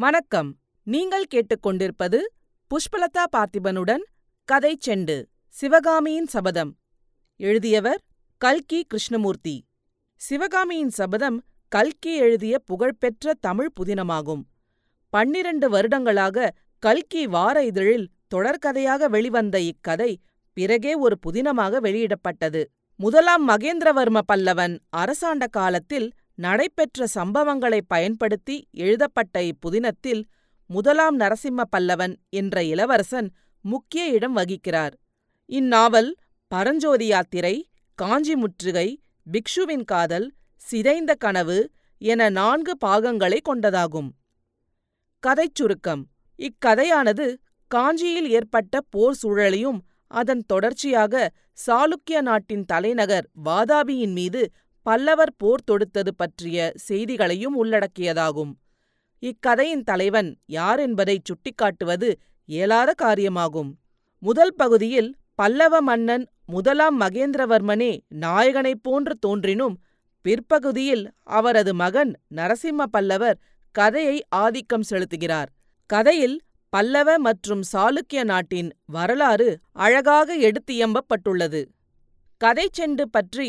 வணக்கம். நீங்கள் கேட்டுக்கொண்டிருப்பது புஷ்பலதா பார்த்திபனுடன் கதை செண்டு சிவகாமியின் சபதம். எழுதியவர் கல்கி கிருஷ்ணமூர்த்தி. சிவகாமியின் சபதம் கல்கி எழுதிய புகழ்பெற்ற தமிழ் புதினமாகும். பன்னிரண்டு வருடங்களாக கல்கி வார இதழில் தொடர்கதையாக வெளிவந்த இக்கதை பிறகே ஒரு புதினமாக வெளியிடப்பட்டது. முதலாம் மகேந்திரவர்ம பல்லவன் அரசாண்ட காலத்தில் நடைபெற்ற சம்பவங்களைப் பயன்படுத்தி எழுதப்பட்ட இப்புதினத்தில் முதலாம் நரசிம்ம பல்லவன் என்ற இளவரசன் முக்கிய இடம் வகிக்கிறார். இந்நாவல் பரஞ்சோதி யாத்திரை காஞ்சி முற்றுகை பிக்ஷுவின் காதல் சிதைந்த கனவு என நான்கு பாகங்களை கொண்டதாகும். கதைச் சுருக்கம். இக்கதையானது காஞ்சியில் ஏற்பட்ட போர் சூழலையும் அதன் தொடர்ச்சியாக சாளுக்கிய நாட்டின் தலைநகர் வாதாபியின் மீது பல்லவர் போர் தொடுத்தது பற்றிய செய்திகளையும் உள்ளடக்கியதாகும். இக்கதையின் தலைவன் யார் என்பதை சுட்டிக்காட்டுவது இயலாத காரியமாகும். முதல் பகுதியில் பல்லவ மன்னன் முதலாம் மகேந்திரவர்மனே நாயகனைப் போன்று தோன்றினும் பிற்பகுதியில் அவரது மகன் நரசிம்ம பல்லவர் கதையை ஆதிக்கம் செலுத்துகிறார். கதையில் பல்லவ மற்றும் சாளுக்கிய நாட்டின் வரலாறு அழகாக எடுத்தியம்பப்பட்டுள்ளது கதை செண்டு பற்றி